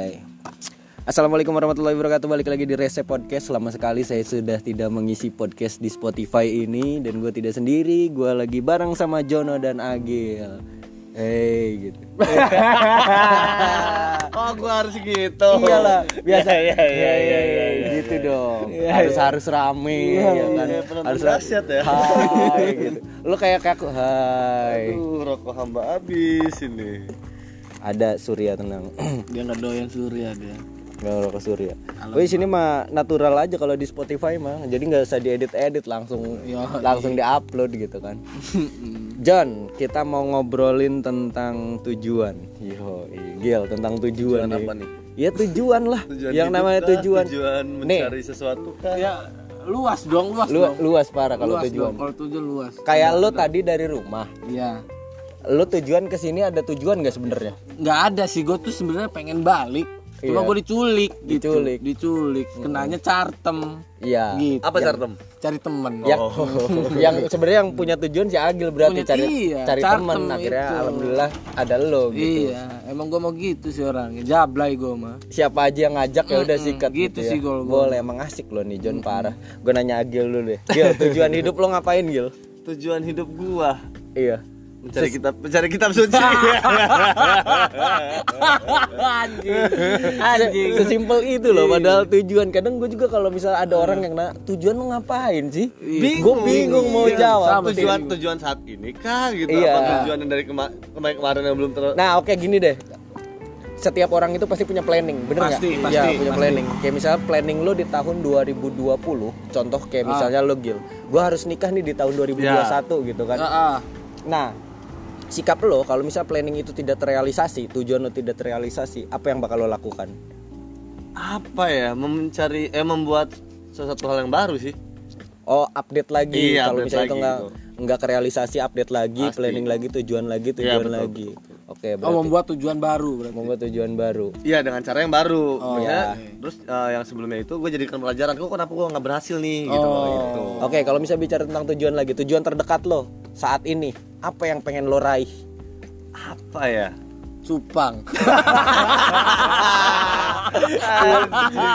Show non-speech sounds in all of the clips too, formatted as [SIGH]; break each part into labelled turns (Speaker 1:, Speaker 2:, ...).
Speaker 1: mulai. Assalamualaikum warahmatullahi wabarakatuh. Balik lagi di Rese Podcast. Lama sekali saya sudah tidak mengisi podcast di Spotify ini dan gue tidak sendiri. Gue lagi bareng sama Jono dan Agil. Hey gitu. [LAUGHS]
Speaker 2: oh gua harus gitu
Speaker 1: Iyalah, biasa [LAUGHS]
Speaker 2: Iya, iya, iya, iya, iya,
Speaker 1: gitu dong.
Speaker 2: Iya,
Speaker 1: harus
Speaker 2: iya.
Speaker 1: harus rame
Speaker 2: Iya,
Speaker 1: ya kan.
Speaker 2: iya, penonton
Speaker 1: harus
Speaker 2: dahsyat ya.
Speaker 1: Hai gitu. Lu kayak kaku [LAUGHS] hai.
Speaker 2: Aduh, rokok hamba habis ini
Speaker 1: Ada Surya tenang. [CLEARS THROAT]
Speaker 3: dia nggak doyan surya dia
Speaker 1: Nggak ngerokok surya. Wih sini mah natural aja kalau di Spotify mah. Jadi nggak usah diedit-edit langsung
Speaker 3: Yo,
Speaker 1: langsung diupload gitu kan. [LAUGHS] John, kita mau ngobrolin tentang tujuan. Yo, Gil tentang tujuan,
Speaker 2: Tujuan
Speaker 1: nih.
Speaker 2: apa nih?
Speaker 1: Ya tujuan lah.
Speaker 2: Tujuan
Speaker 1: yang namanya tujuan.
Speaker 2: Tujuan
Speaker 1: Nih.
Speaker 2: mencari sesuatu kah?
Speaker 3: ya luas dong luas
Speaker 1: Lu,
Speaker 3: dong
Speaker 1: luas parah kalau tujuan.
Speaker 3: kalau tujuan luas
Speaker 1: Kayak lu tadi dari rumah.
Speaker 3: iya
Speaker 1: Lu tujuan ke sini ada tujuan gak sebenarnya?
Speaker 3: nggak ada sih gue tuh sebenarnya pengen balik cuma
Speaker 1: Iya.
Speaker 3: gue diculik gitu.
Speaker 1: Diculik.
Speaker 3: diculik kenanya cartem
Speaker 1: Iya.
Speaker 3: gitu
Speaker 2: Apa cartem?
Speaker 3: cari temen
Speaker 1: Yang [LAUGHS] yang sebenarnya yang punya tujuan si Agil berarti
Speaker 3: Punya-
Speaker 1: cari
Speaker 3: iya,
Speaker 1: cari
Speaker 3: cartem
Speaker 1: teman akhirnya
Speaker 3: itu.
Speaker 1: alhamdulillah ada lo gitu.
Speaker 3: iya emang gue mau gitu sih orangnya jablay gue mah
Speaker 1: siapa aja yang ngajak ya udah
Speaker 3: Mm-mm,
Speaker 1: sikat
Speaker 3: gitu
Speaker 1: ya.
Speaker 3: sih gua.
Speaker 1: boleh emang asik lo nih John parah gue nanya Agil dulu deh Gil tujuan hidup lo ngapain Gil
Speaker 2: Tujuan hidup gua
Speaker 1: iya
Speaker 2: mencari kitab mencari kitab suci. [LAUGHS]
Speaker 3: anjing anjing
Speaker 1: sesimpel itu loh padahal tujuan kadang gue juga kalau misal ada orang yang nanya tujuan lo ngapain sih gue bingung mau
Speaker 3: Iya,
Speaker 1: jawab
Speaker 3: sama
Speaker 2: tujuan tujuan saat ini kah gitu
Speaker 1: Iya.
Speaker 2: apa tujuan yang dari kema- kemarin kemarin yang belum ter
Speaker 1: nah oke gini deh setiap orang itu pasti punya planning, bener nggak?
Speaker 3: Pasti,
Speaker 1: Iya,
Speaker 3: pasti,
Speaker 1: punya
Speaker 3: pasti.
Speaker 1: planning. Kayak misalnya planning lo di tahun 2020, contoh kayak
Speaker 3: Ah.
Speaker 1: misalnya lo Gil, gue harus nikah nih di tahun 2021 gitu kan.
Speaker 3: Ah, ah.
Speaker 1: Nah, sikap lo kalau misal planning itu tidak terrealisasi, tujuan lo tidak terrealisasi, apa yang bakal lo lakukan?
Speaker 2: apa ya mencari eh membuat sesuatu hal yang baru sih
Speaker 1: Oh, update lagi.
Speaker 2: Iya,
Speaker 1: kalau
Speaker 2: update
Speaker 1: misalnya itu
Speaker 2: lagi
Speaker 1: nggak
Speaker 2: gitu.
Speaker 1: nggak kerealisasi, update lagi,
Speaker 2: Pasti.
Speaker 1: planning lagi, tujuan lagi,
Speaker 2: Iya,
Speaker 1: tujuan
Speaker 2: betul,
Speaker 1: lagi. Oke,
Speaker 3: oh
Speaker 1: berarti
Speaker 3: membuat tujuan baru berarti
Speaker 1: membuat tujuan baru.
Speaker 2: Iya dengan cara yang baru.
Speaker 3: Oh,
Speaker 2: Maksudnya,
Speaker 3: iya.
Speaker 2: Terus eh, yang sebelumnya itu gue jadikan pelajaran. Kok kenapa gue nggak berhasil nih? Gitu.
Speaker 3: Oh.
Speaker 2: gitu.
Speaker 1: Oke, kalau misalnya bicara tentang tujuan lagi, tujuan terdekat lo saat ini, apa yang pengen lo raih?
Speaker 2: Apa ya?
Speaker 3: cupang [LAUGHS]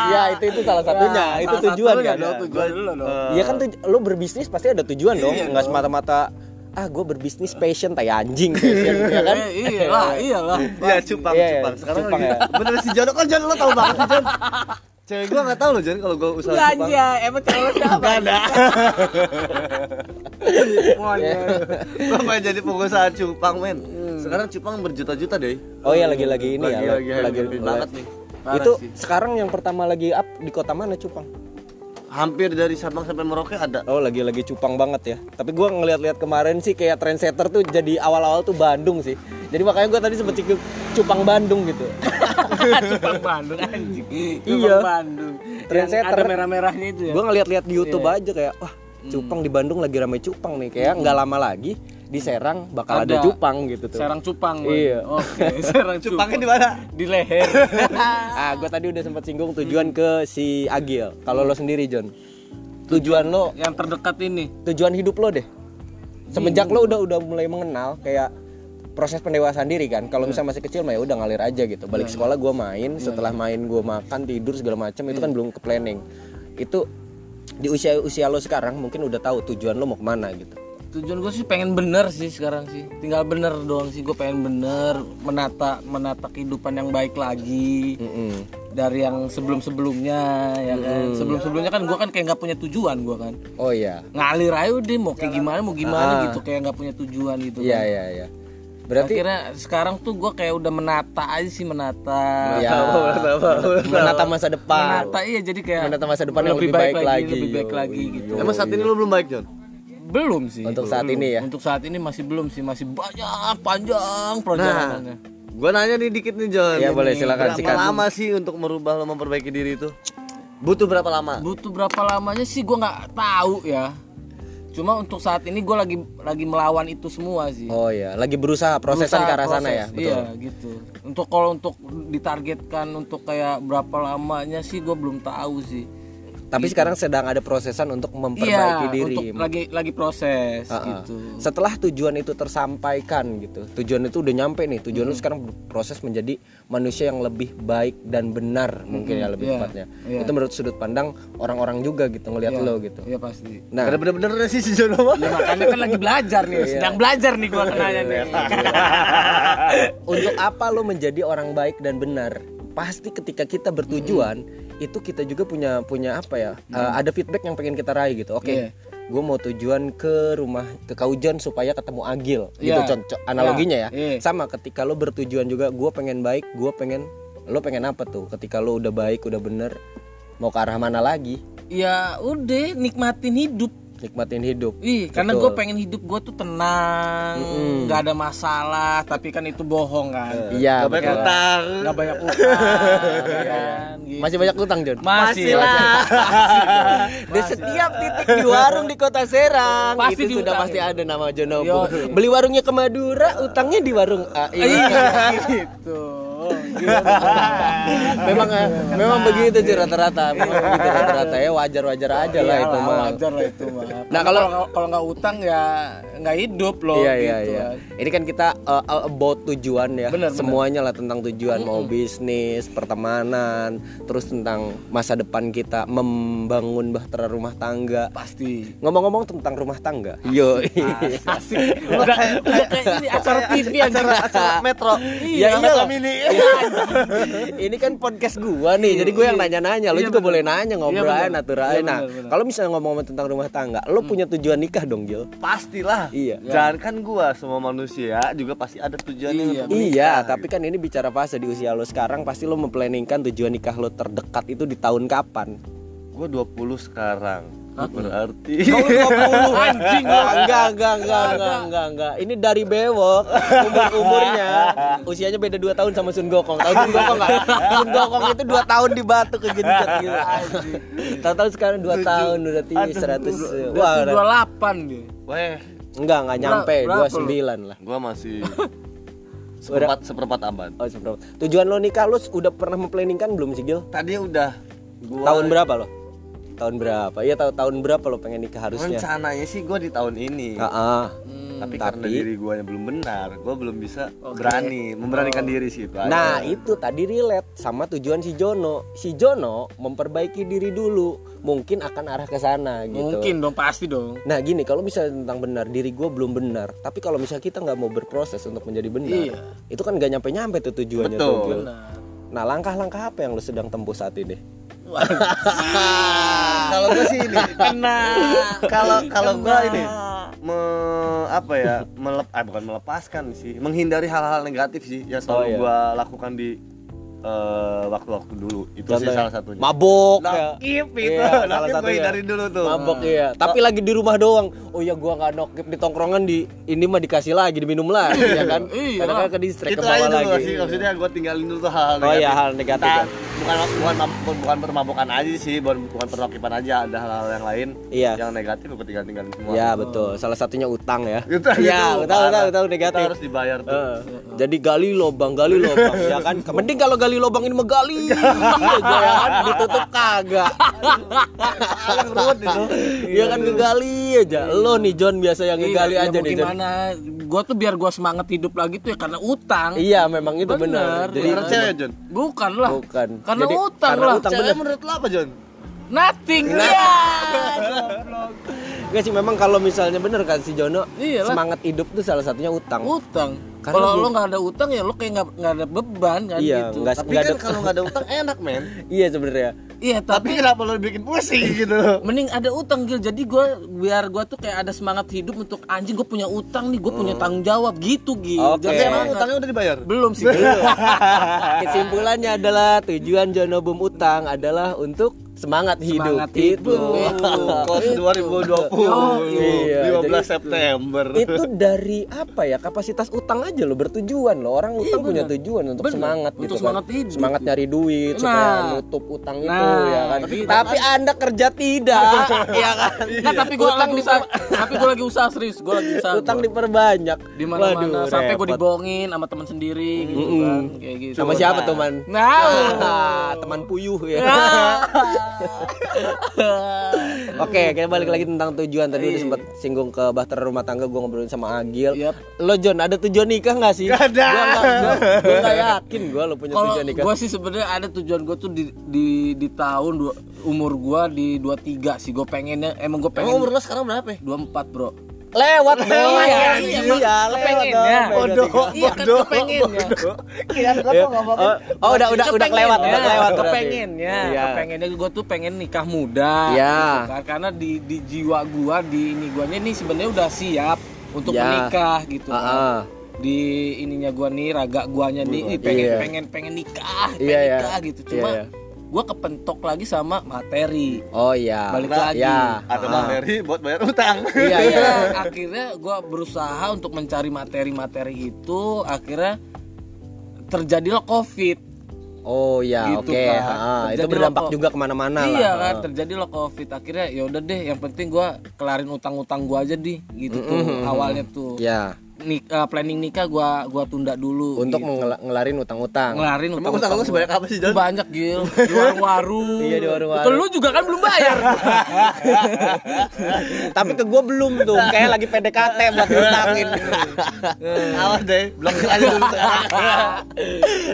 Speaker 1: ya itu itu salah satunya,
Speaker 3: Ya,
Speaker 1: itu
Speaker 3: salah
Speaker 1: tujuan kan?
Speaker 3: dong, tujuan dulu dong.
Speaker 1: Iya kan tuj- lo berbisnis pasti ada tujuan dong,
Speaker 3: Iya
Speaker 1: nggak semata-mata ah gue berbisnis passion tai anjing passion [LAUGHS] ya kan?
Speaker 3: Iyalah iyalah
Speaker 2: Iya cupang,
Speaker 1: Iya,
Speaker 2: cupang. Sekarang
Speaker 1: cupang
Speaker 2: lagi.
Speaker 1: ya.
Speaker 2: Bener si Jon, kan Jon lo tau banget sih Jon. [LAUGHS] Cewek gue nggak tahu loh Jon kalau gue usaha cupang.
Speaker 3: Ganja, emang cewek siapa? [LAUGHS]
Speaker 2: Gak ada. [LAUGHS] Gue pengen jadi pengusaha cupang men. Sekarang cupang berjuta-juta deh.
Speaker 1: Oh iya lagi-lagi ini
Speaker 2: Lagi-
Speaker 1: ya,
Speaker 2: lagi
Speaker 1: lagi,
Speaker 2: banget nih.
Speaker 3: Parah
Speaker 1: itu
Speaker 3: sih.
Speaker 1: sekarang yang pertama lagi up di kota mana Cupang?
Speaker 2: Hampir dari Sabang sampai Merauke ada.
Speaker 1: Oh lagi-lagi Cupang banget ya. Tapi gua ngeliat-lihat kemarin sih kayak trendsetter tuh jadi awal-awal tuh Bandung sih. Jadi makanya gua tadi sempet cikuk Cupang Bandung gitu. [LAUGHS] [LAUGHS]
Speaker 3: Cupang Bandung anjing.
Speaker 1: Iya.
Speaker 3: Bandung.
Speaker 1: Trendsetter.
Speaker 3: Yang ada merah-merahnya itu ya.
Speaker 1: Gua ngeliat-liat di YouTube
Speaker 3: Iya.
Speaker 1: aja kayak wah Cupang di Bandung lagi ramai Cupang nih. Kayak nggak lama lagi di Serang bakal ada,
Speaker 3: Ada.
Speaker 1: Cupang gitu tuh.
Speaker 3: Serang cupang.
Speaker 1: Iya.
Speaker 3: Oke, [LAUGHS] serang
Speaker 2: Cupangnya
Speaker 3: cupang.
Speaker 2: di mana?
Speaker 3: Di leher. [LAUGHS]
Speaker 1: ah, gue tadi udah sempat singgung tujuan ke si Agil. Kalau lo sendiri, John, tujuan lo,
Speaker 3: Yang terdekat ini.
Speaker 1: tujuan hidup lo deh. Semenjak lo udah udah mulai mengenal kayak proses pendewasaan diri kan. Kalau misalnya masih kecil mah ya udah ngalir aja gitu. Balik sekolah gue main, setelah main gue makan, tidur segala macam itu kan belum ke planning. Itu di usia usia lo sekarang mungkin udah tahu tujuan lo mau ke mana gitu.
Speaker 3: Tujuan gue sih pengen bener sih sekarang sih. Tinggal bener doang sih. Gue pengen bener menata menata kehidupan yang baik lagi.
Speaker 1: Mm-mm.
Speaker 3: dari yang sebelum sebelumnya ya kan sebelum sebelumnya kan gue kan kayak nggak punya tujuan gue kan
Speaker 1: Oh iya,
Speaker 3: ngalir aja udah mau kayak gimana mau
Speaker 1: Ah.
Speaker 3: gimana gitu kayak nggak punya tujuan gitu
Speaker 1: iya
Speaker 3: kan.
Speaker 1: iya iya. Berarti
Speaker 3: akhirnya sekarang tuh gue kayak udah menata aja sih menata
Speaker 1: ya, menata masa depan.
Speaker 3: menata iya jadi kayak
Speaker 1: Menata masa depan yang lebih baik lagi.
Speaker 3: lebih baik
Speaker 1: Yo,
Speaker 3: lagi gitu
Speaker 2: Emang saat ini lo belum baik Jon?
Speaker 3: belum sih
Speaker 1: Untuk saat
Speaker 3: belum.
Speaker 1: ini ya?
Speaker 3: untuk saat ini masih belum sih masih banyak panjang perjalanannya
Speaker 2: Gue nanya nih dikit nih Jon.
Speaker 1: Iya, boleh, silakan,
Speaker 2: Berapa
Speaker 1: sikat.
Speaker 2: lama sih untuk merubah lo memperbaiki diri itu? Butuh berapa lama?
Speaker 3: butuh berapa lamanya sih gue nggak tahu ya cuma untuk saat ini gue lagi lagi melawan itu semua sih
Speaker 1: Oh iya, lagi berusaha prosesan
Speaker 3: Berusaha
Speaker 1: ke arah sana
Speaker 3: proses,
Speaker 1: ya, betul.
Speaker 3: Iya gitu. Untuk kalau untuk ditargetkan untuk kayak berapa lamanya sih gue belum tahu sih.
Speaker 1: Tapi sekarang sedang ada prosesan untuk memperbaiki
Speaker 3: Iya,
Speaker 1: diri.
Speaker 3: untuk lagi lagi proses
Speaker 1: Ah, ah.
Speaker 3: gitu.
Speaker 1: Setelah tujuan itu tersampaikan gitu, tujuan itu udah nyampe nih, tujuan lu sekarang proses menjadi manusia yang lebih baik dan benar mungkin ya lebih
Speaker 3: Iya,
Speaker 1: tepatnya.
Speaker 3: iya.
Speaker 1: Itu menurut sudut pandang orang-orang juga gitu ngelihat lo gitu.
Speaker 3: Iya pasti.
Speaker 1: Nah,
Speaker 2: Ada bener-bener sih si Jono.
Speaker 3: Ya makanya kan lagi belajar nih,
Speaker 1: Iya.
Speaker 3: sedang belajar nih gua kenanya nih.
Speaker 1: untuk apa lo menjadi orang baik dan benar? Pasti ketika kita bertujuan, itu kita juga punya punya apa ya? uh, ada feedback yang pengen kita raih gitu. Oke.
Speaker 3: Iya.
Speaker 1: Gue mau tujuan ke rumah ke Kaujon supaya ketemu Agil gitu
Speaker 3: Iya.
Speaker 1: contoh analoginya ya.
Speaker 3: Iya.
Speaker 1: Sama ketika lo bertujuan juga gue pengen baik, gue pengen lo pengen apa tuh? Ketika lo udah baik, udah bener mau ke arah mana lagi?
Speaker 3: ya udah nikmatin hidup.
Speaker 1: Nikmatin hidup.
Speaker 3: Ih, karena gue pengen hidup gue tuh tenang, nggak ada masalah. Tapi kan itu bohong kan.
Speaker 1: Iya,
Speaker 2: Gak banyak utang.
Speaker 3: Nggak banyak utang, [LAUGHS] ya kan? Gitu.
Speaker 1: Masih banyak utang, Jon?
Speaker 3: Masih
Speaker 2: Masih lah. [LAUGHS] [LAUGHS]
Speaker 1: Di setiap titik di warung di kota Serang
Speaker 3: Pasti
Speaker 1: itu sudah pasti ada nama Jono.
Speaker 3: Yo.
Speaker 1: Beli warungnya ke Madura, utangnya di warung A. Iya.
Speaker 3: gitu.
Speaker 1: Memang eh, memang begitu sih rata-rata. Memang begitu rata-rata ya wajar-wajar aja lah itu mah.
Speaker 3: wajar lah itu mah.
Speaker 1: Nah, kalau-
Speaker 3: kalau nggak utang ya nggak hidup loh.
Speaker 1: Iya iya
Speaker 3: gitu
Speaker 1: iya.
Speaker 3: kan.
Speaker 1: Ini kan kita uh, all about tujuan ya.
Speaker 3: Bener, bener.
Speaker 1: Semuanya lah tentang tujuan mau bisnis, pertemanan, terus tentang masa depan kita membangun bahtera rumah tangga.
Speaker 3: Pasti.
Speaker 1: Ngomong-ngomong tentang rumah tangga. Yo.
Speaker 3: Asik. Udah, udah kayak ini acara TV acara
Speaker 2: Acara Metro.
Speaker 1: Iya, iya.
Speaker 2: Metro Mini.
Speaker 1: Ini kan podcast gua nih, jadi gue yang nanya-nanya, lo
Speaker 3: Iya,
Speaker 1: juga
Speaker 3: bener.
Speaker 1: boleh nanya, ngobrol
Speaker 3: Iya,
Speaker 1: aja,
Speaker 3: bener.
Speaker 1: atur
Speaker 3: Iya,
Speaker 1: aja. Nah, kalau misalnya ngomong-ngomong tentang rumah tangga, lo punya tujuan nikah dong, Gil?
Speaker 2: Pastilah.
Speaker 1: Iya.
Speaker 2: Jangan kan gua semua manusia juga pasti ada tujuannya
Speaker 3: Iya.
Speaker 2: untuk menikah.
Speaker 1: Iya, tapi kan ini bicara fase di usia lo sekarang, pasti lo memplanningkan tujuan nikah lo terdekat itu di tahun kapan?
Speaker 2: Gua 20 sekarang. Berarti [LAUGHS]
Speaker 1: anjing enggak, enggak, enggak, enggak, enggak, enggak. Ini dari bewok umur umurnya usianya beda 2 tahun sama Sun Gokong. Tahu Sun Gokong enggak? Sun Gokong itu 2 tahun di batu kegenjot gitu. Tahu-tahu sekarang 2 tahun udah tinggi 100. Wah,
Speaker 3: Dua delapan dia.
Speaker 2: Weh,
Speaker 1: enggak enggak nyampe
Speaker 3: Berapa
Speaker 1: 29 lah.
Speaker 2: gua masih [LAUGHS] seperempat seperempat abad.
Speaker 1: Oh, seberapa? Tujuan lo nikah lo udah pernah memplanningkan belum sih, Gil?
Speaker 2: Tadi udah gua
Speaker 1: Tahun berapa lo? Tahun berapa? Iya, tahu tahun berapa lo pengen nikah harusnya?
Speaker 2: rencananya sih gua di tahun ini.
Speaker 1: Heeh.
Speaker 2: tapi,
Speaker 1: tapi-
Speaker 2: karena diri yang belum benar, gua belum bisa berani memberanikan diri sih itu. aja.
Speaker 1: Nah itu tadi relate sama tujuan si Jono. Si Jono memperbaiki diri dulu, mungkin akan arah ke sana gitu.
Speaker 3: Mungkin dong, pasti dong.
Speaker 1: Nah gini kalau misalnya tentang benar diri gue belum benar, tapi kalau misalnya kita nggak mau berproses untuk menjadi benar,
Speaker 3: Iya.
Speaker 1: itu kan gak nyampe nyampe tuh tujuannya
Speaker 2: Betul.
Speaker 1: tuh.
Speaker 3: Nah,
Speaker 1: Nah langkah-langkah apa yang lo sedang tempuh saat ini?
Speaker 2: Kalau gua sih ini
Speaker 3: kena.
Speaker 2: kalau kalau gua ini me, apa ya melep eh, bukan melepaskan sih menghindari hal-hal negatif sih yang selalu
Speaker 1: Oh, iya.
Speaker 2: gua lakukan di eh, waktu-waktu dulu itu sih
Speaker 1: Contohnya?
Speaker 2: salah satunya
Speaker 1: Mabok ya.
Speaker 2: Nakip itu
Speaker 1: Iya, satunya.
Speaker 2: hindari dulu tuh
Speaker 1: Mabok iya. Tapi lagi di rumah doang. Oh ya gua nggak nokip di tongkrongan di ini mah dikasih lagi diminum lagi ya kan. [LAUGHS]
Speaker 3: Iya.
Speaker 1: Kadang-kadang ke distrik ke
Speaker 2: itu aja
Speaker 1: bawah
Speaker 2: dulu
Speaker 1: lagi.
Speaker 2: sih maksudnya gua tinggalin dulu tuh hal-hal
Speaker 1: Oh iya, hal negatif
Speaker 2: Entah,
Speaker 1: ya.
Speaker 2: bukan bukan bukan, bukan permabukan aja sih bukan bukan aja ada hal-hal yang lain
Speaker 1: Iya.
Speaker 2: yang negatif gua tinggal tinggalin semua
Speaker 1: Ya betul. Salah satunya utang ya. [LAUGHS]
Speaker 2: Itu
Speaker 1: Iya,
Speaker 2: parah.
Speaker 1: betul
Speaker 2: Kita
Speaker 1: negatif.
Speaker 2: harus dibayar tuh
Speaker 1: jadi gali lobang, gali lobang [LAUGHS] ya kan. Mending kalau gali ini gali aja ya kan ditutup kagak.
Speaker 2: Yang ruwet itu
Speaker 1: Iya kan ngegali aja. Lo nih John biasa yang ngegali
Speaker 3: Iya,
Speaker 1: aja
Speaker 3: ya
Speaker 1: nih John.
Speaker 3: gimana? Gua tuh biar gua semangat hidup lagi tuh ya karena utang.
Speaker 1: Iya, memang itu benar. Jadi
Speaker 2: cewek John
Speaker 3: Bukan lah.
Speaker 1: bukan.
Speaker 3: Karena
Speaker 1: Jadi,
Speaker 3: utang
Speaker 1: karena
Speaker 3: lah.
Speaker 1: utang
Speaker 2: Cewek menurut lo apa John?
Speaker 3: Nothing.
Speaker 1: Nah.
Speaker 3: Iya.
Speaker 1: Enggak sih memang kalau misalnya bener kan si Jono
Speaker 3: Iyalah.
Speaker 1: semangat hidup tuh salah satunya utang.
Speaker 3: Utang. Kalau
Speaker 1: gua-
Speaker 3: lo nggak ada utang ya lo kayak nggak nggak ada beban kan
Speaker 1: Iya,
Speaker 3: gitu.
Speaker 1: nggak
Speaker 2: Tapi
Speaker 1: nggak
Speaker 2: kan
Speaker 1: ada
Speaker 2: kalau nggak ada utang enak men [LAUGHS]
Speaker 1: Iya sebenarnya.
Speaker 3: Iya
Speaker 2: Tapi
Speaker 3: tapi
Speaker 2: kenapa lo bikin pusing gitu
Speaker 3: mending ada utang Gil. Jadi gua biar gua tuh kayak ada semangat hidup untuk anjing gue punya utang nih, gue punya tanggung jawab gitu Gil.
Speaker 1: Oke.
Speaker 2: Tapi
Speaker 3: Jadi
Speaker 2: emang utangnya udah dibayar?
Speaker 3: belum sih. [LAUGHS]
Speaker 1: Kesimpulannya adalah tujuan Jono Bum Utang adalah untuk semangat hidup.
Speaker 3: Semangat hidup.
Speaker 1: Itu.
Speaker 2: Kos 2020
Speaker 1: Iya,
Speaker 2: 15
Speaker 1: jadi-
Speaker 2: September.
Speaker 1: itu dari apa ya? Kapasitas utang aja lo bertujuan lo orang utang punya tujuan untuk
Speaker 3: Bener.
Speaker 1: semangat
Speaker 3: Untuk
Speaker 1: gitu
Speaker 3: semangat
Speaker 1: kan
Speaker 3: hidup.
Speaker 1: semangat nyari duit
Speaker 3: Nah.
Speaker 1: supaya nutup utang itu
Speaker 3: Nah,
Speaker 1: ya kan.
Speaker 3: Tapi-
Speaker 1: tapi, anda kerja tidak. [LAUGHS] Ya kan?
Speaker 3: Nah, tapi gue
Speaker 1: utang
Speaker 3: lagi usaha, tapi gue lagi usaha serius, gue lagi usaha.
Speaker 1: utang
Speaker 3: gua.
Speaker 1: diperbanyak.
Speaker 3: Di mana-mana.
Speaker 1: Waduh,
Speaker 3: sampai gue dibohongin sama teman sendiri gitu kan, kayak gitu.
Speaker 1: sama siapa tuh man?
Speaker 3: Nah,
Speaker 1: Ah, [LAUGHS] teman puyuh ya [LAUGHS] Oke, kita balik lagi tentang tujuan tadi udah sempat singgung ke bahtera rumah tangga gue ngobrolin sama Agil.
Speaker 3: Yap.
Speaker 1: Lo John ada tujuan nikah nggak sih?
Speaker 2: Gak ada.
Speaker 1: Gue nggak [LAUGHS] yakin gue lo punya
Speaker 3: Kalau
Speaker 1: tujuan nikah.
Speaker 3: gue sih sebenarnya ada tujuan gue tuh di di di tahun dua, umur gue di 23 sih gue pengennya emang gue pengen
Speaker 2: Emang umur lo sekarang berapa ya?
Speaker 3: 24 bro
Speaker 1: Lewat dong.
Speaker 3: Iya,
Speaker 1: Iya,
Speaker 3: iya,
Speaker 1: lewat
Speaker 3: kepengennya.
Speaker 1: dong.
Speaker 2: Bodoh,
Speaker 3: Iya kan.
Speaker 2: Kira gue
Speaker 1: Ya.
Speaker 2: tuh nggak apa-apa.
Speaker 1: Oh, oh, udah udah udah kelewat, udah kelewat berarti.
Speaker 3: kepengennya
Speaker 1: Iya.
Speaker 3: kepengennya gue tuh pengen nikah muda
Speaker 1: Iya.
Speaker 3: gitu kan. karena di di jiwa gua di ini guanya nih sebenarnya udah siap untuk
Speaker 1: Ya.
Speaker 3: menikah gitu
Speaker 1: Ah,
Speaker 3: kan. di ininya gua nih raga guanya nih ih, pengen
Speaker 1: Iya.
Speaker 3: pengen pengen nikah pengen
Speaker 1: Iya, iya.
Speaker 3: nikah gitu
Speaker 1: Iya,
Speaker 3: cuma
Speaker 1: iya.
Speaker 3: gua kepentok lagi sama materi
Speaker 1: Oh iya.
Speaker 3: Balik
Speaker 1: Nah,
Speaker 3: lagi.
Speaker 1: Ya.
Speaker 2: Ada
Speaker 1: Ah.
Speaker 2: materi buat bayar utang.
Speaker 1: Iya, iya.
Speaker 3: akhirnya gua berusaha untuk mencari materi-materi itu akhirnya terjadilah covid
Speaker 1: Oh iya,
Speaker 3: Gitu
Speaker 1: oke.
Speaker 3: kan.
Speaker 1: Ah, itu berdampak juga ke mana-mana
Speaker 3: iya
Speaker 1: lah.
Speaker 3: kan
Speaker 1: Ah.
Speaker 3: terjadi lo covid akhirnya ya udah deh yang penting gua kelarin utang-utang gua aja di gitu tuh awalnya tuh
Speaker 1: Ya,
Speaker 3: Nik, eh, planning nikah gua gua tunda dulu
Speaker 1: untuk
Speaker 3: gitu.
Speaker 1: mengela- ngelarin utang-utang.
Speaker 3: ngelarin
Speaker 2: Emang
Speaker 3: utang-utang
Speaker 2: utang lo
Speaker 3: gua.
Speaker 2: sebanyak apa sih, John?
Speaker 3: banyak gil [LAUGHS] di warung-warung
Speaker 1: Iya, di warung-warung.
Speaker 3: Betul, lu juga kan belum bayar [LAUGHS]
Speaker 1: Tapi ke gue belum tuh, kayak lagi PDKT buat diutangin. [LAUGHS]
Speaker 2: Awas deh, blok aja dulu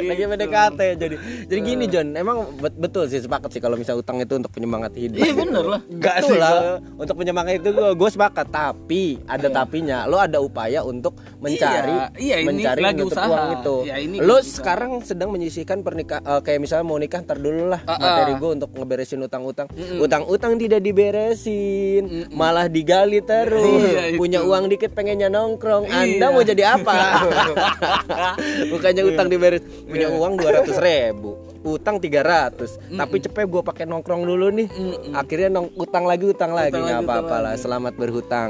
Speaker 1: lagi PDKT jadi. Jadi gini John, emang bet- betul sih sepakat sih kalau misalnya utang itu untuk penyemangat hidup.
Speaker 3: iya bener lah
Speaker 2: Enggak sih.
Speaker 1: lah,
Speaker 2: gua.
Speaker 1: untuk penyemangat itu gue gue sepakat, tapi ada
Speaker 3: Iya.
Speaker 1: tapinya. Lo ada upaya untuk mencari
Speaker 3: Iya, iya,
Speaker 1: mencari
Speaker 3: lagi usaha.
Speaker 1: uang itu.
Speaker 3: Iya, ini usaha.
Speaker 1: sekarang sedang menyisihkan pernikahan kayak misalnya mau nikah ntar dulu lah
Speaker 3: Ah, ah.
Speaker 1: materi gue untuk ngeberesin utang-utang. Utang-utang tidak diberesin, malah digali terus.
Speaker 3: Iya.
Speaker 1: Punya uang dikit pengennya nongkrong. Anda
Speaker 3: Iya.
Speaker 1: mau jadi apa? [LAUGHS] Bukannya utang diberes. Punya
Speaker 3: Iya.
Speaker 1: uang 200 ribu [LAUGHS] utang 300 tapi cepet gue pakai nongkrong dulu nih. Akhirnya nong utang lagi utang lagi. nggak apa-apa lah
Speaker 3: lagi.
Speaker 1: selamat berhutang.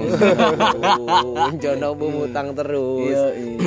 Speaker 1: [LAUGHS] Jono bum utang terus.
Speaker 3: Iya, [CLEARS THROAT] iya.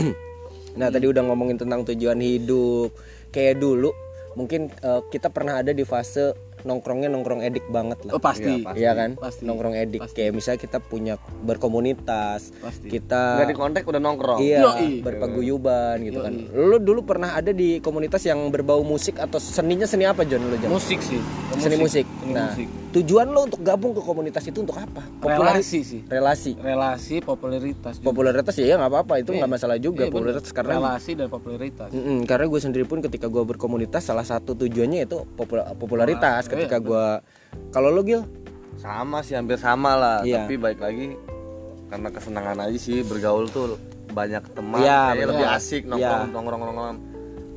Speaker 1: nah tadi udah ngomongin tentang tujuan hidup. Kayak dulu mungkin eh, kita pernah ada di fase nongkrongnya nongkrong edik banget lah
Speaker 3: oh pasti
Speaker 1: Iya kan
Speaker 3: Pasti.
Speaker 1: nongkrong edik
Speaker 3: Pasti.
Speaker 1: kayak misalnya kita punya berkomunitas
Speaker 3: Pasti.
Speaker 1: kita
Speaker 2: Enggak di kontak udah nongkrong.
Speaker 1: Iya,
Speaker 3: Yoi.
Speaker 1: berpaguyuban gitu kan. Lu dulu pernah ada di komunitas yang berbau musik atau seninya seni apa John lu John?
Speaker 3: musik sih
Speaker 1: Seni musik.
Speaker 3: Seni
Speaker 1: Nah,
Speaker 3: musik.
Speaker 1: tujuan lo untuk gabung ke komunitas itu untuk apa?
Speaker 3: relasi sih
Speaker 1: Relasi.
Speaker 3: relasi popularitas juga.
Speaker 1: Popularitas ya ya nggak apa-apa itu nggak masalah juga
Speaker 3: bener.
Speaker 1: popularitas karena
Speaker 3: relasi dan popularitas
Speaker 1: Mm-mm, karena gue sendiri pun ketika gue berkomunitas salah satu tujuannya itu popul- popularitas ketika
Speaker 3: iya,
Speaker 1: gue kalau lo Gil
Speaker 2: Sama sih hampir sama lah,
Speaker 1: Iya.
Speaker 2: tapi baik lagi karena kesenangan aja sih bergaul tuh banyak teman,
Speaker 1: Iya,
Speaker 2: kayaknya lebih asik
Speaker 1: Iya.
Speaker 2: nongkrong nongkrong nongkrong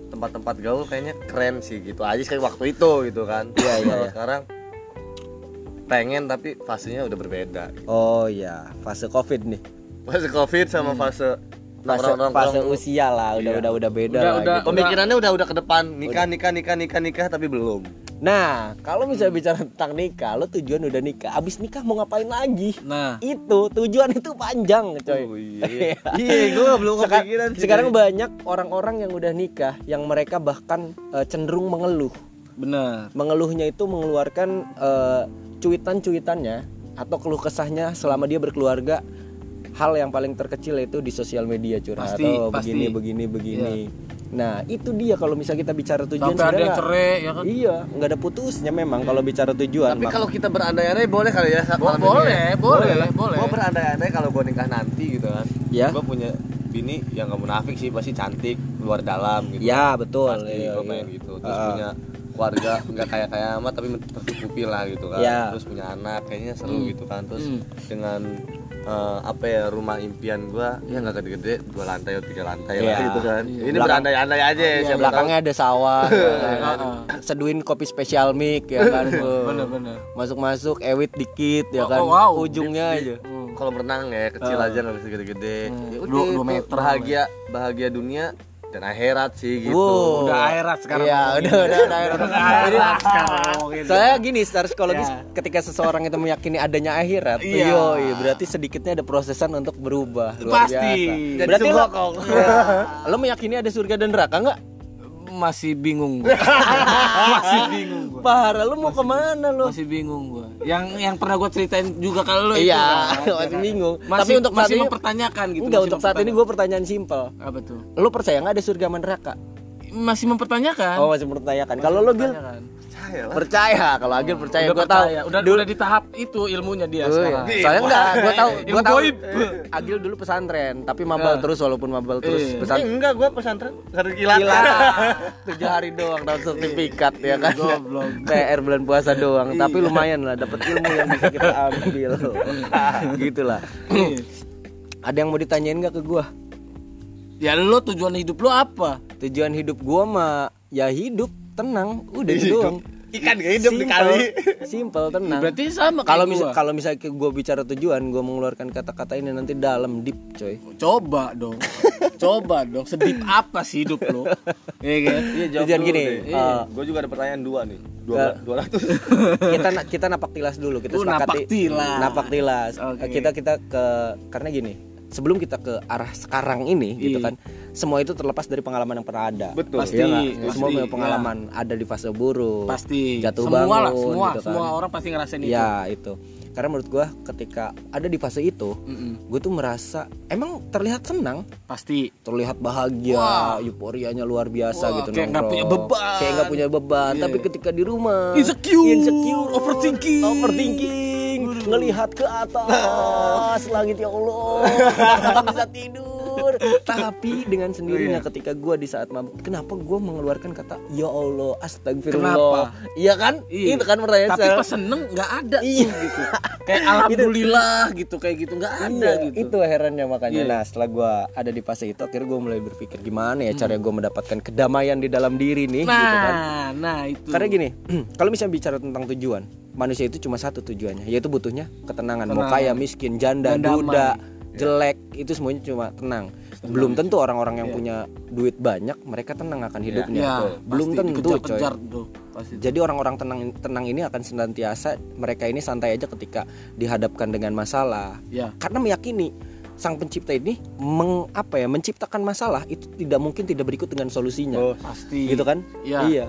Speaker 2: tempat-tempat gaul kayaknya keren sih gitu aja kayak waktu itu gitu kan.
Speaker 1: Iya, iya, iya.
Speaker 2: sekarang pengen tapi fasenya udah berbeda.
Speaker 1: oh ya fase covid nih
Speaker 2: Fase covid sama fase
Speaker 1: Hmm. fase
Speaker 2: nongkrong-nongkrong.
Speaker 1: fase usia lah udah
Speaker 2: Iya.
Speaker 1: udah udah beda
Speaker 3: Udah,
Speaker 1: lah
Speaker 3: udah.
Speaker 1: gitu.
Speaker 2: Pemikirannya udah udah ke depan nikah nikah nikah nikah nikah tapi belum.
Speaker 1: Nah, kalau misalnya bicara tentang nikah, lo tujuan udah nikah, abis nikah mau ngapain lagi?
Speaker 3: nah
Speaker 1: Itu tujuan itu panjang, coy.
Speaker 2: Oh iya. [LAUGHS] iya, gue belum
Speaker 1: Seka-
Speaker 2: kepikiran sih.
Speaker 1: sekarang banyak orang-orang yang udah nikah yang mereka bahkan eh, cenderung mengeluh.
Speaker 3: benar
Speaker 1: Mengeluhnya itu mengeluarkan eh, cuitan-cuitannya atau keluh kesahnya selama dia berkeluarga. Hal yang paling terkecil itu di sosial media curhat
Speaker 3: Pasti,
Speaker 1: oh,
Speaker 3: pasti.
Speaker 1: begini begini begini. Nah, itu dia kalau misalnya kita bicara tujuan
Speaker 3: sampai ada cerai ya kan
Speaker 1: Iya, nggak ada putusnya memang kalau bicara tujuan.
Speaker 2: Tapi kalau kita berandai-andai boleh kali ya
Speaker 3: Bo-
Speaker 2: malam
Speaker 3: boleh,
Speaker 2: ini ya?
Speaker 3: boleh,
Speaker 2: lah.
Speaker 3: boleh.
Speaker 2: Gua berandai-andai kalau gue nikah nanti gitu kan.
Speaker 1: Ya.
Speaker 2: Gue punya bini yang gak munafik sih pasti cantik luar dalam gitu.
Speaker 1: Ya betul.
Speaker 2: Pasti
Speaker 1: iya,
Speaker 2: gue
Speaker 1: iya.
Speaker 2: gitu. Terus
Speaker 1: Ah.
Speaker 2: punya keluarga nggak kayak kayak amat tapi tercukupi lah gitu kan.
Speaker 1: Ya.
Speaker 2: Terus punya anak kayaknya seru gitu kan. Terus
Speaker 3: Hmm.
Speaker 2: dengan eh, apa ya rumah impian gua ya nggak gede-gede dua lantai atau tiga lantai lah
Speaker 1: Iya.
Speaker 2: gitu kan.
Speaker 3: Iya.
Speaker 2: Ini
Speaker 1: Belakang-
Speaker 2: berandai-andai aja ya.
Speaker 1: Di
Speaker 2: siapa tahu.
Speaker 1: belakangnya ada sawah, [LAUGHS] ya kan?
Speaker 3: Heeh.
Speaker 1: seduin kopi spesial mic ya kan. [LAUGHS]
Speaker 3: bener-bener
Speaker 1: Masuk-masuk ewit dikit ya
Speaker 3: Oh,
Speaker 1: kan.
Speaker 3: oh, wow.
Speaker 1: Ujungnya aja.
Speaker 3: Hmm.
Speaker 2: kalau berenang ya kecil
Speaker 1: Ah.
Speaker 2: aja nggak bisa gede-gede
Speaker 3: Hmm,
Speaker 2: ya
Speaker 3: dua-
Speaker 2: udah
Speaker 3: meter
Speaker 2: bahagia bahagia dunia dan akhirat sih gitu
Speaker 1: Wow.
Speaker 3: udah akhirat sekarang
Speaker 1: Iya, udah udah udah. udah.
Speaker 3: Udah akhirat sekarang [LAUGHS] ngomongin.
Speaker 1: Saya gini secara psikologis
Speaker 3: Ya.
Speaker 1: ketika seseorang itu meyakini adanya akhirat,
Speaker 3: Iya.
Speaker 1: yoi, berarti sedikitnya ada prosesan untuk berubah. Luar
Speaker 3: Pasti.
Speaker 1: biasa.
Speaker 2: Jadi
Speaker 1: Berarti lo,
Speaker 2: sembokong. [LAUGHS]
Speaker 1: lo meyakini ada surga dan neraka nggak?
Speaker 3: Masih bingung gua. [LAUGHS] masih bingung gua.
Speaker 1: Parah, lo mau ke mana lo?
Speaker 3: masih bingung gua yang yang pernah gua ceritain juga kalau lo itu [LAUGHS]
Speaker 1: Iya,
Speaker 3: kan.
Speaker 1: masih bingung.
Speaker 3: masih,
Speaker 1: Tapi untuk
Speaker 3: masih mempertanyakan gitu
Speaker 1: Enggak, untuk saat ini gue pertanyaan simpel.
Speaker 3: apa tuh
Speaker 1: Lo percaya nggak ada surga neraka?
Speaker 3: masih mempertanyakan
Speaker 1: Oh, masih mempertanyakan. Kalau lo Gil.
Speaker 2: Percaya lah
Speaker 1: percaya kalau Agil percaya
Speaker 3: udah
Speaker 1: gue tahu
Speaker 3: percaya. udah
Speaker 1: dulu
Speaker 3: udah di tahap itu ilmunya dia
Speaker 1: Oh,
Speaker 3: sekarang
Speaker 1: iya. Soalnya enggak, gue tahu, gue tahu. Agil dulu pesantren, tapi mabal
Speaker 3: Ya.
Speaker 1: terus walaupun mabal terus
Speaker 3: Iya.
Speaker 2: Eh,
Speaker 1: pesantren.
Speaker 2: enggak gua pesantren hari kilat
Speaker 1: Gila, [LAUGHS] tujuh hari doang dapat sertifikat ya kan.
Speaker 3: Goblok. [LAUGHS]
Speaker 1: PR bulan puasa doang, tapi lumayan lah dapat ilmu yang bisa kita [LAUGHS] ambil. Gitulah.
Speaker 3: Iya.
Speaker 1: Ada yang mau ditanyain nggak ke gua?
Speaker 3: ya lo tujuan hidup lo apa
Speaker 1: Tujuan hidup gua mah ya hidup, tenang, udah itu
Speaker 2: Hidup.
Speaker 1: doang.
Speaker 2: Ikan gak hidup di
Speaker 1: Simple,
Speaker 2: kali
Speaker 1: simple tenang.
Speaker 3: berarti sama
Speaker 1: Kalau misal kalau misalnya gue bicara tujuan, gue mengeluarkan kata-kata ini nanti dalam deep, coy.
Speaker 3: coba dong. Coba dong. Sedip apa sih hidup lo Iya kan
Speaker 2: iya
Speaker 1: Tujuan gini, eh,
Speaker 2: gue juga ada pertanyaan dua nih. Dua dua ratus. [LAUGHS]
Speaker 1: Kita kita napak tilas dulu kita
Speaker 3: Uh,
Speaker 1: sepakati.
Speaker 3: napak tilas.
Speaker 1: napak tilas.
Speaker 3: Oke.
Speaker 1: kita kita ke karena gini sebelum kita ke arah sekarang ini gitu
Speaker 3: Iya.
Speaker 1: kan semua itu terlepas dari pengalaman yang pernah ada
Speaker 2: Betul.
Speaker 3: Pasti,
Speaker 1: Iya nggak?
Speaker 3: pasti,
Speaker 1: semua punya
Speaker 3: iya.
Speaker 1: pengalaman ada di fase buruk
Speaker 3: pasti
Speaker 1: jatuh
Speaker 3: semua
Speaker 1: bangun
Speaker 3: lah semua
Speaker 1: gitu kan.
Speaker 3: semua orang pasti ngerasain itu
Speaker 1: ya itu karena menurut gua ketika ada di fase itu
Speaker 3: Mm-mm.
Speaker 1: gue tuh merasa emang terlihat senang
Speaker 3: pasti
Speaker 1: terlihat bahagia
Speaker 3: Wah.
Speaker 1: euforianya luar biasa
Speaker 3: Wah,
Speaker 1: gitu
Speaker 3: kayak nggak punya beban.
Speaker 1: kayak nggak punya beban
Speaker 3: Iya.
Speaker 1: tapi ketika di rumah
Speaker 3: Insecure.
Speaker 1: insecure
Speaker 3: Overthinking.
Speaker 1: overthinking ngelihat ke atas [LAUGHS] langit ya Allah. Bisa tidur tapi [LAUGHS] dengan sendirinya ketika gua di saat mabuk kenapa gua mengeluarkan kata ya Allah astagfirullah
Speaker 3: Kenapa?
Speaker 1: iya kan
Speaker 3: Iya.
Speaker 1: itu kan pertanyaan
Speaker 3: tapi pas seneng nggak ada
Speaker 1: Iya.
Speaker 3: gitu [LAUGHS] kayak alhamdulillah gitu kayak gitu nggak ada
Speaker 1: Iya,
Speaker 3: gitu
Speaker 1: itu herannya makanya.
Speaker 3: Iya.
Speaker 1: Nah, setelah gua ada di fase itu, akhirnya gua mulai berpikir gimana ya cara gua mendapatkan kedamaian di dalam diri nih,
Speaker 3: Hmm. nah
Speaker 1: gitu kan.
Speaker 3: nah itu
Speaker 1: Karena gini, [CLEARS THROAT] kalau misalnya bicara tentang tujuan, manusia itu cuma satu tujuannya, yaitu butuhnya ketenangan. Mau
Speaker 3: Tenang.
Speaker 1: kaya, miskin, janda, duda, jelek, itu semuanya cuma tenang. Belum tentu orang-orang yang punya duit banyak, mereka tenang akan hidupnya.
Speaker 3: ya,
Speaker 1: Belum
Speaker 3: pasti
Speaker 1: tentu, coy.
Speaker 3: tuh pasti
Speaker 1: Jadi orang-orang tenang tenang ini akan senantiasa mereka ini santai aja ketika dihadapkan dengan masalah.
Speaker 3: Ya
Speaker 1: karena meyakini sang pencipta ini meng, apa ya menciptakan masalah itu tidak mungkin tidak berikut dengan solusinya.
Speaker 2: Oh,
Speaker 3: pasti.
Speaker 1: Gitu kan?
Speaker 3: Iya.
Speaker 1: iya.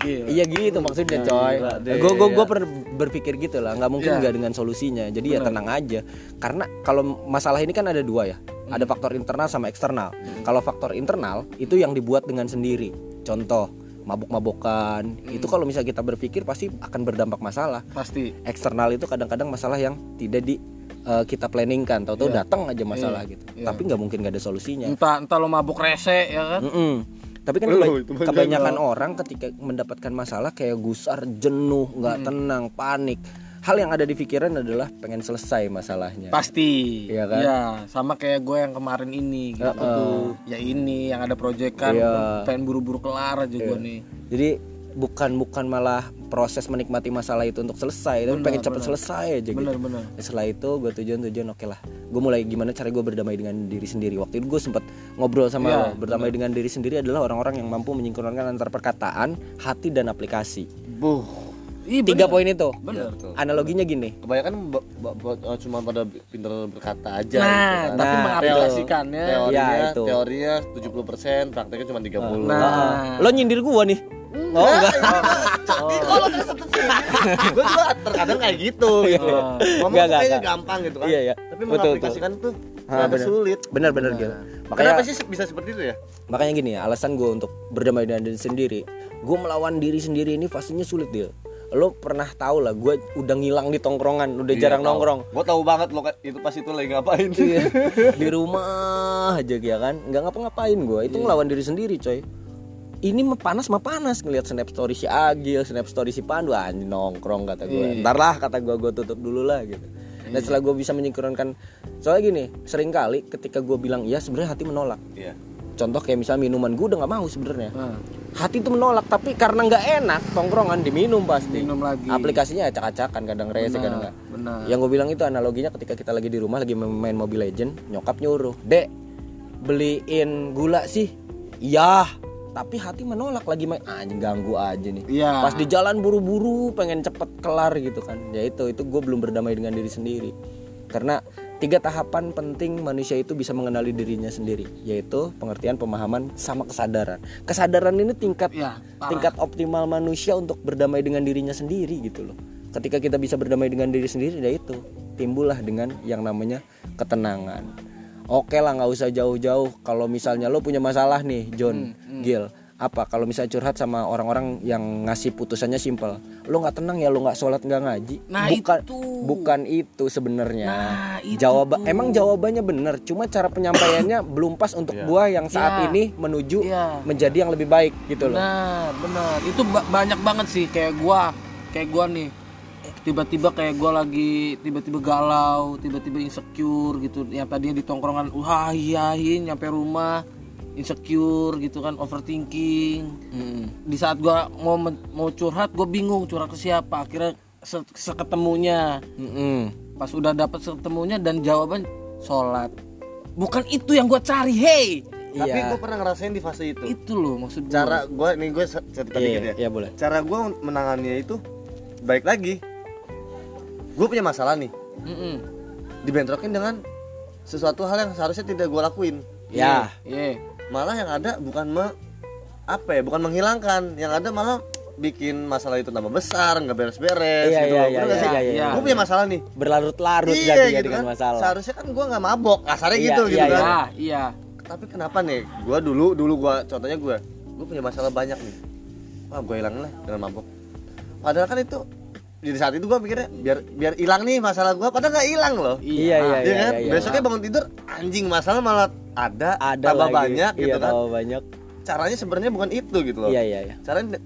Speaker 3: Gila.
Speaker 1: iya gitu maksudnya
Speaker 3: Ya,
Speaker 1: coy. gue gue
Speaker 2: ya.
Speaker 1: gue pernah berpikir gitu lah. Nggak mungkin
Speaker 3: Iya.
Speaker 1: nggak dengan solusinya. Jadi ya tenang aja. Karena kalau masalah ini kan ada dua ya ada faktor internal sama eksternal. Kalau faktor internal itu yang dibuat dengan sendiri. Contoh mabuk-mabukan. Itu kalau misalnya kita berpikir pasti akan berdampak masalah.
Speaker 3: Pasti.
Speaker 1: Eksternal itu kadang-kadang masalah yang tidak di eh, kita planningkan. Tahu-tahu
Speaker 3: Iya.
Speaker 1: datang aja masalah gitu.
Speaker 3: Iya.
Speaker 1: tapi nggak mungkin nggak ada solusinya.
Speaker 3: Entah entah lo mabuk rese ya kan?
Speaker 1: Mm-mm. tapi kan
Speaker 2: Oh,
Speaker 1: keba-
Speaker 2: mah
Speaker 1: kebanyakan orang ketika mendapatkan masalah kayak gusar jenuh nggak tenang panik hal yang ada di pikiran adalah pengen selesai masalahnya.
Speaker 3: Pasti.
Speaker 1: Iya kan?
Speaker 3: Iya, sama kayak gue yang kemarin ini gitu.
Speaker 1: Heeh.
Speaker 3: tuh ya ini yang ada proyekan
Speaker 1: Iya.
Speaker 3: pengen buru-buru kelar aja gue nih.
Speaker 1: Jadi bukan bukan malah proses menikmati masalah itu untuk selesai tapi pengen cepet selesai aja gitu.
Speaker 3: Bener-bener
Speaker 1: setelah itu gue tujuan tujuan oke lah. Gue mulai gimana cara gue berdamai dengan diri sendiri. Waktu itu gue sempat ngobrol sama lo berdamai dengan diri sendiri adalah orang-orang yang mampu menyingkronkan antara perkataan hati dan aplikasi.
Speaker 2: Buh
Speaker 3: Ih,
Speaker 1: tiga poin itu.
Speaker 3: Bener.
Speaker 2: Betul.
Speaker 1: analoginya gini.
Speaker 2: Kebanyakan ba- ba- ba- eh, cuma pada pinter berkata aja
Speaker 3: nah,
Speaker 2: gitu kan.
Speaker 3: tapi
Speaker 1: Nah,
Speaker 3: mengaplikasikannya.
Speaker 2: teorinya
Speaker 1: Ya, itu.
Speaker 2: teorinya 70% prakteknya cuma 30
Speaker 3: nah.
Speaker 1: Lo nyindir gue nih. Oh enggak.
Speaker 2: kalau gue juga terkadang kayak gitu gitu
Speaker 3: Oh.
Speaker 2: ngomong
Speaker 1: Enggak,
Speaker 2: kayaknya gampang gitu kan.
Speaker 1: Iya, iya.
Speaker 2: tapi mengaplikasikan tuh ternyata
Speaker 1: bener.
Speaker 2: sulit.
Speaker 1: Benar-benar gitu makanya
Speaker 2: kenapa sih bisa seperti itu ya?
Speaker 1: makanya gini ya alasan gue untuk berdamai dengan diri sendiri. Gue melawan diri sendiri ini fasenya sulit deal lo pernah tahu lah gue udah ngilang di tongkrongan udah jarang nongkrong.
Speaker 2: Gue tahu banget lo itu pas itu lagi ngapain.
Speaker 1: Iya. [LAUGHS] di rumah aja ya kan? Nggak ngapa-ngapain gue itu ngelawan diri sendiri coy. Ini mah panas mah panas ngelihat snap story si Agil snap story si Pandu anjing nongkrong kata gue
Speaker 3: Iya.
Speaker 1: ntar lah kata gue gue tutup dulu lah gitu. Dan setelah gue bisa menyingkronkan soalnya gini sering kali ketika gue bilang iya sebenarnya hati menolak.
Speaker 2: Iya
Speaker 1: contoh kayak misalnya minuman gue udah nggak mau sebenarnya.
Speaker 3: Nah,
Speaker 1: hati itu menolak tapi karena nggak enak tongkrongan diminum pasti.
Speaker 3: Minum lagi.
Speaker 1: Aplikasinya acak-acakan kadang rese kadang nggak.
Speaker 3: benar.
Speaker 1: Yang gue bilang itu analoginya ketika kita lagi di rumah lagi main Mobile Legend nyokap nyuruh dek beliin gula sih. Iya. Tapi hati menolak lagi main. Anjing ganggu aja nih.
Speaker 3: Iya.
Speaker 1: Pas di jalan buru-buru pengen cepet kelar gitu kan. Ya itu itu gue belum berdamai dengan diri sendiri. Karena tiga tahapan penting manusia itu bisa mengenali dirinya sendiri yaitu pengertian pemahaman sama kesadaran. Kesadaran ini tingkat
Speaker 3: ya parah.
Speaker 1: tingkat optimal manusia untuk berdamai dengan dirinya sendiri gitu loh. Ketika kita bisa berdamai dengan diri sendiri ya itu timbullah dengan yang namanya ketenangan. Oke lah nggak usah jauh-jauh. Kalau misalnya lo punya masalah nih John
Speaker 3: Hmm,
Speaker 1: Gil apa kalau misalnya curhat sama orang-orang yang ngasih putusannya simpel lo nggak tenang ya lo nggak sholat nggak ngaji
Speaker 3: Nah,
Speaker 1: bukan
Speaker 3: itu.
Speaker 1: bukan itu sebenarnya
Speaker 3: Nah, itu
Speaker 1: jawab emang jawabannya bener cuma cara penyampaiannya [COUGHS] belum pas untuk gua yang saat
Speaker 3: Iya.
Speaker 1: ini menuju
Speaker 3: Iya.
Speaker 1: menjadi yang lebih baik gitu loh
Speaker 3: Benar, benar. Itu ba- banyak banget sih kayak gua, kayak gua nih. Tiba-tiba kayak gua lagi tiba-tiba galau, tiba-tiba insecure gitu. Yang tadinya di tongkrongan wah iyain nyampe rumah insecure gitu kan, overthinking.
Speaker 1: Mm.
Speaker 3: Di saat gua mau mau curhat, gua bingung curhat ke siapa. Akhirnya se- seketemunya.
Speaker 1: Mm-mm.
Speaker 3: Pas udah dapet seketemunya dan jawaban sholat. Bukan itu yang gua cari, hey.
Speaker 2: Tapi
Speaker 1: Iya.
Speaker 2: gue pernah ngerasain di fase itu.
Speaker 3: Itu loh maksud gua.
Speaker 2: Cara gue nih gue cerita
Speaker 1: Iya,
Speaker 2: dikit ya.
Speaker 1: iya, boleh.
Speaker 2: Cara gue menangannya itu baik lagi. Gue punya masalah nih.
Speaker 3: Mm-mm.
Speaker 2: Dibentrokin dengan sesuatu hal yang seharusnya tidak gue lakuin.
Speaker 1: ya
Speaker 3: Iya.
Speaker 2: Malah yang ada bukan me, apa ya? Bukan menghilangkan. Yang ada malah bikin masalah itu tambah besar, nggak beres-beres
Speaker 1: Iya,
Speaker 2: gitu.
Speaker 1: iya, iya,
Speaker 2: nggak
Speaker 1: iya,
Speaker 2: sih?
Speaker 1: iya, iya.
Speaker 2: Gue punya masalah nih.
Speaker 1: berlarut-larut
Speaker 2: iya
Speaker 1: jadi ya
Speaker 2: gitu
Speaker 1: dengan
Speaker 2: kan.
Speaker 1: masalah
Speaker 2: Seharusnya kan gue nggak mabok, kasarnya
Speaker 1: Iya,
Speaker 2: gitu gitu
Speaker 1: iya,
Speaker 2: kan.
Speaker 3: Iya, iya.
Speaker 2: Tapi kenapa nih? Gue dulu dulu gue contohnya gue, gue punya masalah banyak nih. Wah gue hilangin lah dengan mabok. Padahal kan itu di saat itu gue mikirnya biar biar hilang nih masalah gue, padahal nggak hilang loh.
Speaker 1: iya iya
Speaker 2: Iya
Speaker 1: iya,
Speaker 2: kan?
Speaker 1: iya.
Speaker 2: Besoknya bangun tidur anjing masalah malah ada,
Speaker 1: ada
Speaker 2: tambah
Speaker 1: lagi.
Speaker 2: banyak
Speaker 1: iya,
Speaker 2: gitu kan.
Speaker 1: tambah banyak
Speaker 2: Caranya sebenarnya bukan itu gitu loh.
Speaker 1: iya iya iya
Speaker 2: Caranya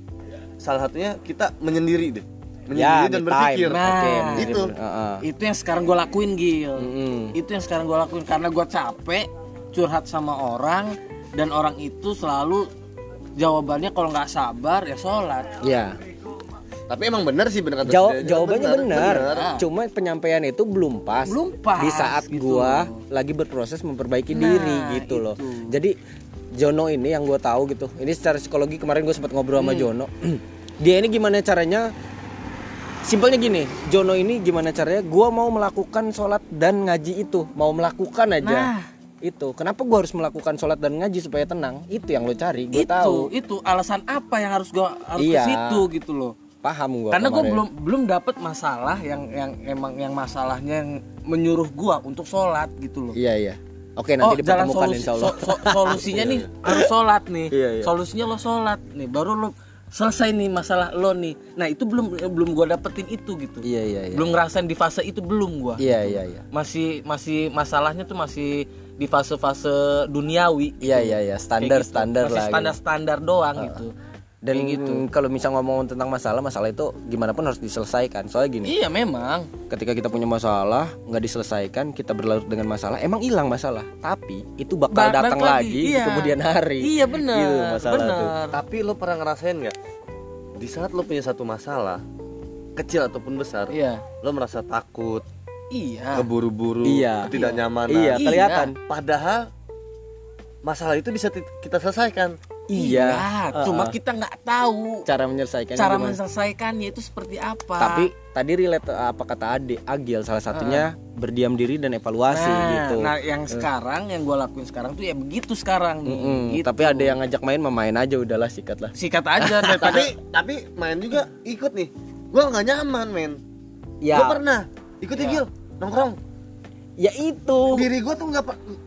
Speaker 2: salah satunya kita menyendiri deh.
Speaker 1: ya
Speaker 2: Menyendiri dan
Speaker 1: me
Speaker 2: berpikir.
Speaker 1: time.
Speaker 3: Nah,
Speaker 1: Oke,
Speaker 2: itu.
Speaker 1: bener-bener. Heeh.
Speaker 3: itu yang sekarang gue lakuin Gil
Speaker 1: Mm-mm.
Speaker 3: itu yang sekarang gue lakuin karena gue capek curhat sama orang dan orang itu selalu jawabannya kalau nggak sabar ya sholat
Speaker 1: Iya.
Speaker 2: Tapi emang bener sih kata si Dede.
Speaker 1: jawabannya benar.
Speaker 2: bener.
Speaker 1: Cuma penyampaian itu belum pas.
Speaker 3: Belum pas,
Speaker 1: Di saat
Speaker 3: gitu
Speaker 1: gua
Speaker 3: loh.
Speaker 1: lagi berproses memperbaiki
Speaker 3: Nah,
Speaker 1: diri gitu loh.
Speaker 3: itu.
Speaker 1: Jadi Jono ini yang gue tahu gitu. Ini secara psikologi kemarin gue sempat ngobrol
Speaker 3: Hmm.
Speaker 1: sama Jono. [CLEARS THROAT] Dia ini gimana caranya? Simpelnya gini, Jono ini gimana caranya? Gua mau melakukan sholat dan ngaji itu, mau melakukan aja.
Speaker 3: Nah.
Speaker 1: Itu. Kenapa gua harus melakukan sholat dan ngaji supaya tenang? Itu yang lo cari. Gue
Speaker 3: itu
Speaker 1: tahu.
Speaker 3: itu alasan apa yang harus gue harus
Speaker 1: Iya.
Speaker 3: ke situ gitu loh
Speaker 1: Paham gua.
Speaker 3: karena gue belum belum dapet masalah yang yang emang yang masalahnya yang menyuruh gue untuk sholat gitu loh
Speaker 1: Iya iya. Oke nanti
Speaker 3: oh
Speaker 1: dipertemukan
Speaker 3: solusi,
Speaker 1: insya Allah.
Speaker 3: so- so- solusinya [LAUGHS] nih harus sholat nih
Speaker 1: Iya, iya.
Speaker 3: solusinya lo sholat nih baru lo selesai nih masalah lo nih nah itu belum belum gue dapetin itu gitu
Speaker 1: Iya iya iya.
Speaker 3: belum ngerasain di fase itu belum gue
Speaker 1: Iya iya iya.
Speaker 3: masih masih masalahnya tuh masih di fase-fase duniawi
Speaker 1: Iya iya iya. Standar
Speaker 3: gitu.
Speaker 1: standar
Speaker 3: masih
Speaker 1: lah. gitu.
Speaker 3: standar standar doang gitu
Speaker 1: Dan
Speaker 3: Kayak gitu.
Speaker 1: kalau misal ngomong tentang masalah, masalah itu gimana pun harus diselesaikan. Soalnya gini,
Speaker 3: iya memang
Speaker 1: ketika kita punya masalah nggak diselesaikan, kita berlarut dengan masalah, emang hilang masalah. Tapi itu bakal
Speaker 3: Ba-
Speaker 1: datang lagi,
Speaker 3: lagi,
Speaker 1: di
Speaker 3: iya.
Speaker 1: kemudian hari.
Speaker 3: iya benar
Speaker 1: Gitu masalah tuh.
Speaker 3: benar
Speaker 2: Tapi lo pernah ngerasain nggak? Di saat lo punya satu masalah, kecil ataupun besar,
Speaker 3: iya
Speaker 2: lo merasa takut,
Speaker 3: iya
Speaker 2: keburu-buru,
Speaker 1: Iya.
Speaker 2: ketidaknyamanan.
Speaker 1: Iya,
Speaker 3: Iya.
Speaker 1: kelihatan.
Speaker 2: Padahal masalah itu bisa kita selesaikan.
Speaker 1: Iya.
Speaker 3: cuma
Speaker 1: Heeh.
Speaker 3: kita nggak tahu
Speaker 1: cara menyelesaikannya
Speaker 3: cara
Speaker 1: gimana.
Speaker 3: menyelesaikannya itu seperti apa
Speaker 1: Tapi tadi relate eh, apa kata Ade, Agil salah satunya berdiam diri dan evaluasi
Speaker 3: nah,
Speaker 1: gitu.
Speaker 3: nah yang sekarang yang gue lakuin sekarang tuh ya begitu sekarang nih
Speaker 1: Mm-mm,
Speaker 3: gitu.
Speaker 1: Tapi ada yang ngajak main, memain aja udahlah sikat lah.
Speaker 3: sikat aja [LAUGHS] daripada
Speaker 2: tapi tapi main juga ikut nih. Gua nggak nyaman, men.
Speaker 1: Ya,
Speaker 2: Gua pernah ikut ya, Gil, nongkrong.
Speaker 1: Ya itu.
Speaker 2: Diri gua tuh nggak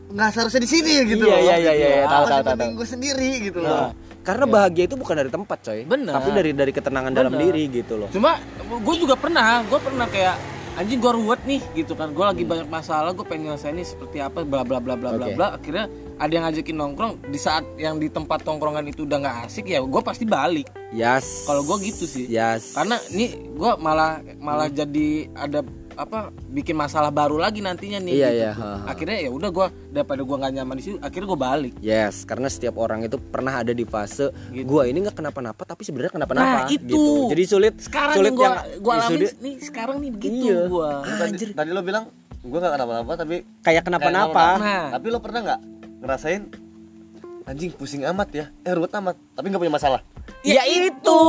Speaker 2: nggak seharusnya di sini gitu
Speaker 1: Iya,
Speaker 2: loh.
Speaker 1: iya, iya, iya,
Speaker 2: Gua
Speaker 1: tahu, tahu, tahu,
Speaker 2: gua sendiri gitu
Speaker 1: Nah,
Speaker 2: loh.
Speaker 1: karena bahagia itu bukan dari tempat coy.
Speaker 3: Bener.
Speaker 1: tapi dari dari ketenangan dalam
Speaker 3: Bener.
Speaker 1: diri gitu loh.
Speaker 3: Cuma gue juga pernah gue pernah kayak anjing gue ruwet nih gitu kan. Gue lagi banyak masalah gue pengen nyelesain ini seperti apa bla bla bla bla bla
Speaker 1: Oke.
Speaker 3: bla. Akhirnya ada yang ngajakin nongkrong di saat yang di tempat tongkrongan itu udah nggak asik ya gue pasti balik.
Speaker 1: Yes
Speaker 3: kalau gue gitu sih.
Speaker 1: Yes
Speaker 3: karena ini gue malah malah jadi ada apa bikin masalah baru lagi nantinya nih
Speaker 1: Iya,
Speaker 3: gitu.
Speaker 1: iya, ha, ha.
Speaker 3: akhirnya ya udah gue daripada gue nggak nyaman di situ akhirnya gue balik
Speaker 1: yes karena setiap orang itu pernah ada di fase
Speaker 3: Gitu.
Speaker 1: gua ini nggak kenapa-napa tapi sebenarnya kenapa-napa
Speaker 3: Nah, itu.
Speaker 1: gitu jadi sulit
Speaker 3: sekarang
Speaker 1: sulit
Speaker 3: yang gue
Speaker 1: yang
Speaker 3: gue alamin
Speaker 1: sulit-
Speaker 3: nih sekarang nih gitu
Speaker 1: Iya.
Speaker 3: gue
Speaker 2: Tadi, tadi lo bilang gua nggak kenapa-napa tapi
Speaker 1: kayak kenapa-napa
Speaker 3: Nah.
Speaker 2: Tapi lo pernah nggak ngerasain anjing pusing amat ya, eh ruwet amat, tapi nggak punya masalah.
Speaker 1: Ya itu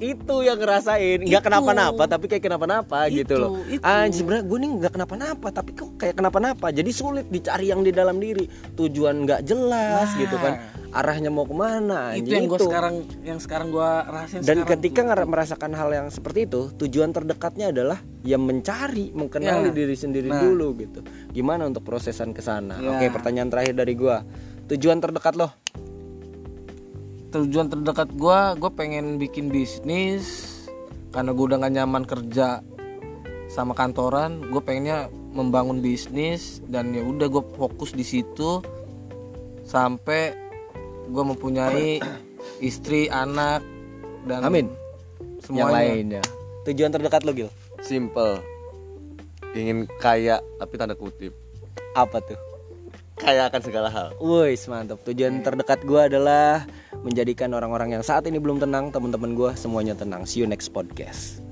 Speaker 1: itu yang ngerasain nggak
Speaker 3: Itu.
Speaker 1: kenapa-napa tapi kayak kenapa-napa
Speaker 3: Itu,
Speaker 1: gitu loh
Speaker 3: itu.
Speaker 1: anjir sebenarnya gue nih nggak kenapa-napa tapi kok kayak kenapa-napa jadi sulit dicari yang di dalam diri tujuan nggak jelas
Speaker 3: Nah.
Speaker 1: gitu kan arahnya mau ke
Speaker 3: mana
Speaker 1: itu
Speaker 3: yang gue sekarang yang sekarang gue rasain
Speaker 1: dan
Speaker 3: sekarang
Speaker 1: ketika
Speaker 3: tuh.
Speaker 1: ngera- merasakan hal yang seperti itu tujuan terdekatnya adalah ya mencari mengenali
Speaker 3: Ya.
Speaker 1: diri sendiri
Speaker 3: Nah.
Speaker 1: dulu gitu gimana untuk prosesan ke sana
Speaker 3: Ya.
Speaker 1: oke pertanyaan terakhir dari gua tujuan terdekat loh
Speaker 3: tujuan terdekat gua gue pengen bikin bisnis karena gue udah gak nyaman kerja sama kantoran gue pengennya membangun bisnis dan ya udah gue fokus di situ sampai gue mempunyai [COUGHS] istri anak dan
Speaker 1: Amin. Yang
Speaker 3: semuanya
Speaker 1: lainnya. Tujuan terdekat lo Gil?
Speaker 2: simple ingin kaya tapi tanda kutip
Speaker 1: Apa tuh?
Speaker 2: Kaya akan segala hal
Speaker 1: Wih, mantap. Tujuan terdekat gue adalah menjadikan orang-orang yang saat ini belum tenang, teman-teman gue semuanya tenang. See you next podcast.